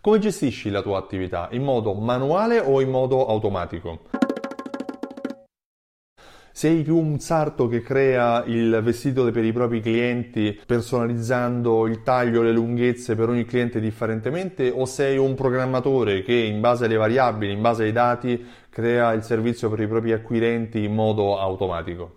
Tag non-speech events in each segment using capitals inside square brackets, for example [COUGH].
Come gestisci la tua attività? In modo manuale o in modo automatico? Sei più un sarto che crea il vestito per i propri clienti personalizzando il taglio, le lunghezze per ogni cliente differentemente o sei un programmatore che in base alle variabili, in base ai dati crea il servizio per i propri acquirenti in modo automatico?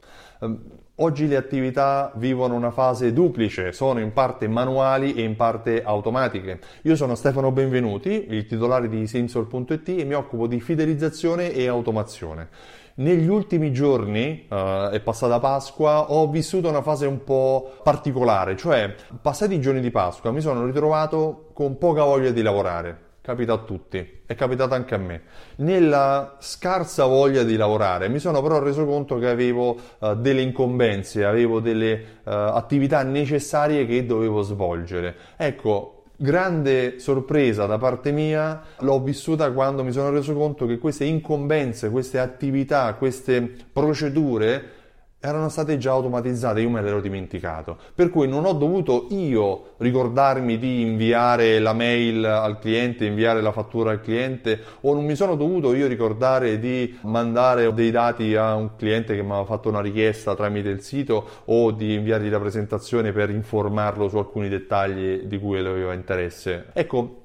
Oggi le attività vivono una fase duplice, sono in parte manuali e in parte automatiche. Io sono Stefano Benvenuti, il titolare di Sensor.it e mi occupo di fidelizzazione e automazione. Negli ultimi giorni, uh, è passata Pasqua, ho vissuto una fase un po' particolare, cioè passati i giorni di Pasqua mi sono ritrovato con poca voglia di lavorare. Capita a tutti, è capitato anche a me. Nella scarsa voglia di lavorare mi sono però reso conto che avevo uh, delle incombenze, avevo delle uh, attività necessarie che dovevo svolgere. Ecco, grande sorpresa da parte mia l'ho vissuta quando mi sono reso conto che queste incombenze, queste attività, queste procedure erano state già automatizzate, io me l'ero dimenticato. Per cui non ho dovuto io ricordarmi di inviare la mail al cliente, inviare la fattura al cliente, o non mi sono dovuto io ricordare di mandare dei dati a un cliente che mi aveva fatto una richiesta tramite il sito o di inviargli la presentazione per informarlo su alcuni dettagli di cui aveva interesse. Ecco,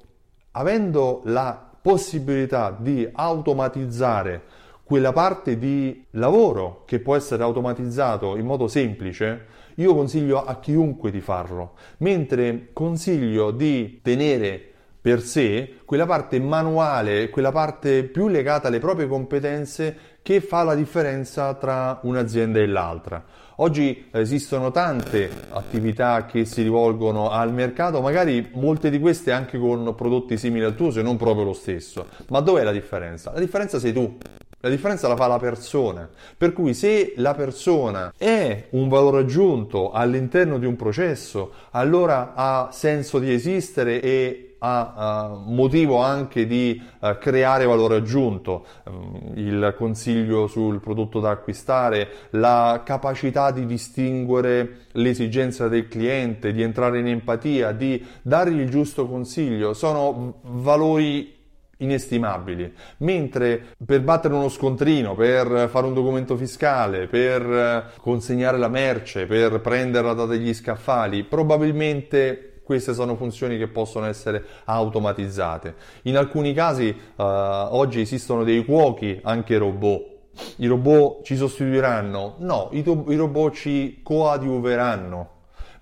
avendo la possibilità di automatizzare quella parte di lavoro che può essere automatizzato in modo semplice, io consiglio a chiunque di farlo, mentre consiglio di tenere per sé quella parte manuale, quella parte più legata alle proprie competenze che fa la differenza tra un'azienda e l'altra. Oggi esistono tante attività che si rivolgono al mercato, magari molte di queste anche con prodotti simili al tuo, se non proprio lo stesso. Ma dov'è la differenza? La differenza sei tu. La differenza la fa la persona, per cui se la persona è un valore aggiunto all'interno di un processo, allora ha senso di esistere e ha uh, motivo anche di uh, creare valore aggiunto, um, il consiglio sul prodotto da acquistare, la capacità di distinguere l'esigenza del cliente, di entrare in empatia, di dargli il giusto consiglio, sono valori inestimabili, mentre per battere uno scontrino, per fare un documento fiscale, per eh, consegnare la merce, per prenderla da degli scaffali, probabilmente queste sono funzioni che possono essere automatizzate. In alcuni casi uh, oggi esistono dei cuochi, anche robot. I robot ci sostituiranno? No, i, to- i robot ci coadiuveranno.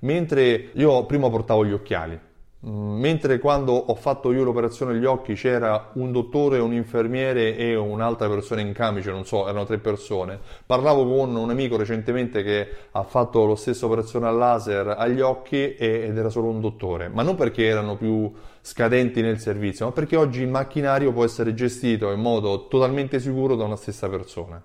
Mentre io prima portavo gli occhiali, mentre quando ho fatto io l'operazione agli occhi c'era un dottore, un infermiere e un'altra persona in camice, non so, erano tre persone, parlavo con un amico recentemente che ha fatto la stessa operazione al laser agli occhi ed era solo un dottore, ma non perché erano più scadenti nel servizio, ma perché oggi il macchinario può essere gestito in modo totalmente sicuro da una stessa persona.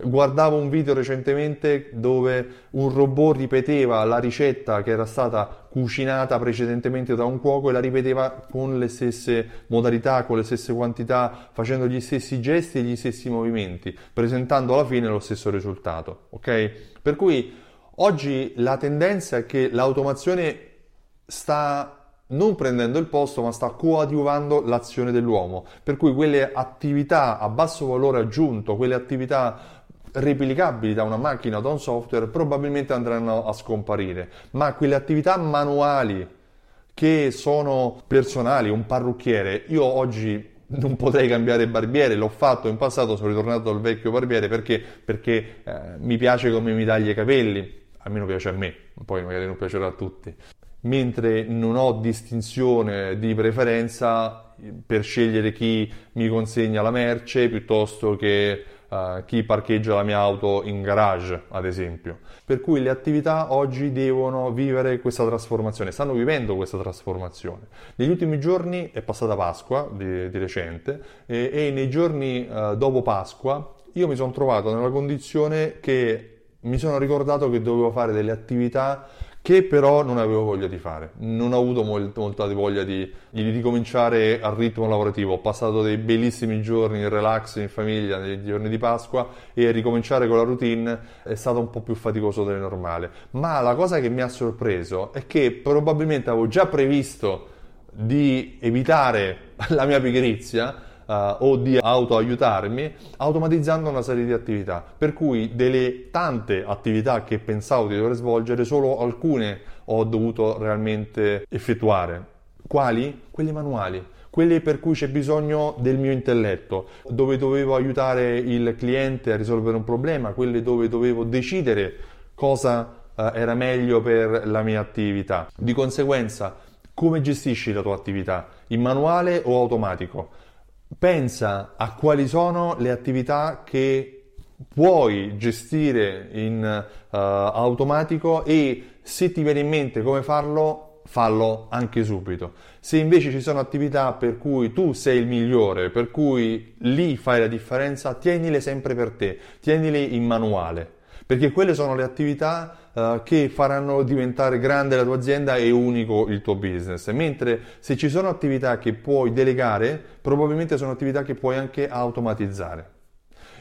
Guardavo un video recentemente dove un robot ripeteva la ricetta che era stata cucinata precedentemente da un cuoco e la ripeteva con le stesse modalità, con le stesse quantità, facendo gli stessi gesti e gli stessi movimenti, presentando alla fine lo stesso risultato. Ok? Per cui oggi la tendenza è che l'automazione sta non prendendo il posto ma sta coadiuvando l'azione dell'uomo, per cui quelle attività a basso valore aggiunto, quelle attività replicabili da una macchina o da un software probabilmente andranno a scomparire, ma quelle attività manuali che sono personali, un parrucchiere, io oggi non potrei cambiare barbiere, l'ho fatto in passato, sono ritornato al vecchio barbiere perché, perché eh, mi piace come mi taglia i capelli, almeno piace a me, poi magari non piacerà a tutti. Mentre non ho distinzione di preferenza per scegliere chi mi consegna la merce piuttosto che uh, chi parcheggia la mia auto in garage, ad esempio. Per cui le attività oggi devono vivere questa trasformazione, stanno vivendo questa trasformazione. Negli ultimi giorni è passata Pasqua, di, di recente, e, e, nei giorni uh, dopo Pasqua io mi sono trovato nella condizione che mi sono ricordato che dovevo fare delle attività che però non avevo voglia di fare. Non ho avuto molt, molta voglia di, di, ricominciare al ritmo lavorativo. Ho passato dei bellissimi giorni in relax in famiglia nei giorni di Pasqua e ricominciare con la routine è stato un po' più faticoso del normale. Ma la cosa che mi ha sorpreso è che probabilmente avevo già previsto di evitare [LAUGHS] la mia pigrizia uh, o di autoaiutarmi automatizzando una serie di attività. Per cui delle tante attività che pensavo di dover svolgere, solo alcune ho dovuto realmente effettuare. Quali? Quelle manuali quelle per cui c'è bisogno del mio intelletto, dove dovevo aiutare il cliente a risolvere un problema, quelle dove dovevo decidere cosa eh, era meglio per la mia attività. Di conseguenza, come gestisci la tua attività? In manuale o automatico? Pensa a quali sono le attività che puoi gestire in uh, automatico e se ti viene in mente come farlo, fallo anche subito. Se invece ci sono attività per cui tu sei il migliore, per cui lì fai la differenza, tienile sempre per te, tienile in manuale, perché quelle sono le attività uh, che faranno diventare grande la tua azienda e unico il tuo business. Mentre se ci sono attività che puoi delegare, probabilmente sono attività che puoi anche automatizzare.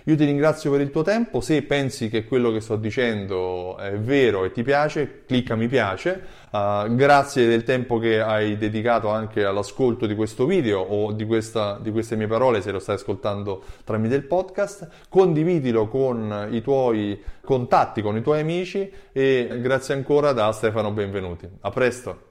Io ti ringrazio per il tuo tempo, se pensi che quello che sto dicendo è vero e ti piace, clicca mi piace. Uh, grazie del tempo che hai dedicato anche all'ascolto di questo video o di, questa, di queste mie parole se lo stai ascoltando tramite il podcast. Condividilo con i tuoi contatti, con i tuoi amici e grazie ancora da Stefano Benvenuti. A presto!